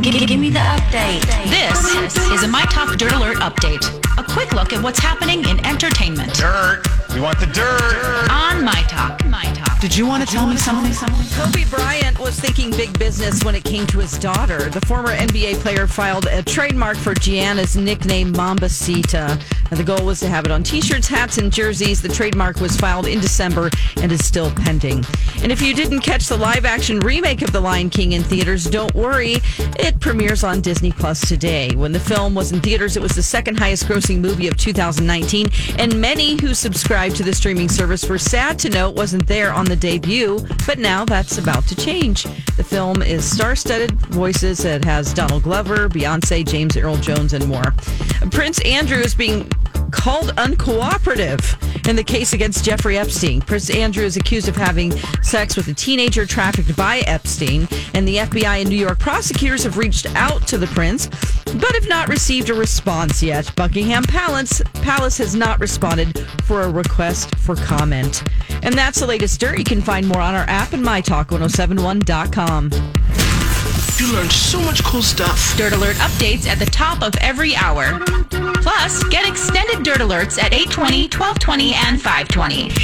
Give, give me the update. This is a My Talk Dirt Alert update. A quick look at what's happening in entertainment Dirt. We want the dirt. on My Talk. My Talk. Did you want to tell me something? Kobe Bryant was thinking big business when it came to his daughter. The former NBA player filed a trademark for Gianna's nickname Mambacita. The goal was to have it on t-shirts, hats, and jerseys. The trademark was filed in December and is still pending. And if you didn't catch the live-action remake of The Lion King in theaters, don't worry. It premieres on Disney Plus today. When the film was in theaters, it was the second highest grossing movie of 2019. And many who subscribed to the streaming service were sad to know it wasn't there on the debut. But now that's about to change. The film is star-studded voices. It has Donald Glover, Beyonce, James Earl Jones, and more. Prince Andrew is being called uncooperative in the case against Jeffrey Epstein. Prince Andrew is accused of having sex with a teenager trafficked by Epstein, and the FBI and New York prosecutors have reached out to the prince, but have not received a response yet. Buckingham Palace, Palace has not responded for a request for comment. And that's the latest dirt. You can find more on our app and mytalk1071.com. You learned so much cool stuff. Dirt Alert updates at the top of every hour. Plus, get extended Dirt Alerts at 820, 1220, and 520.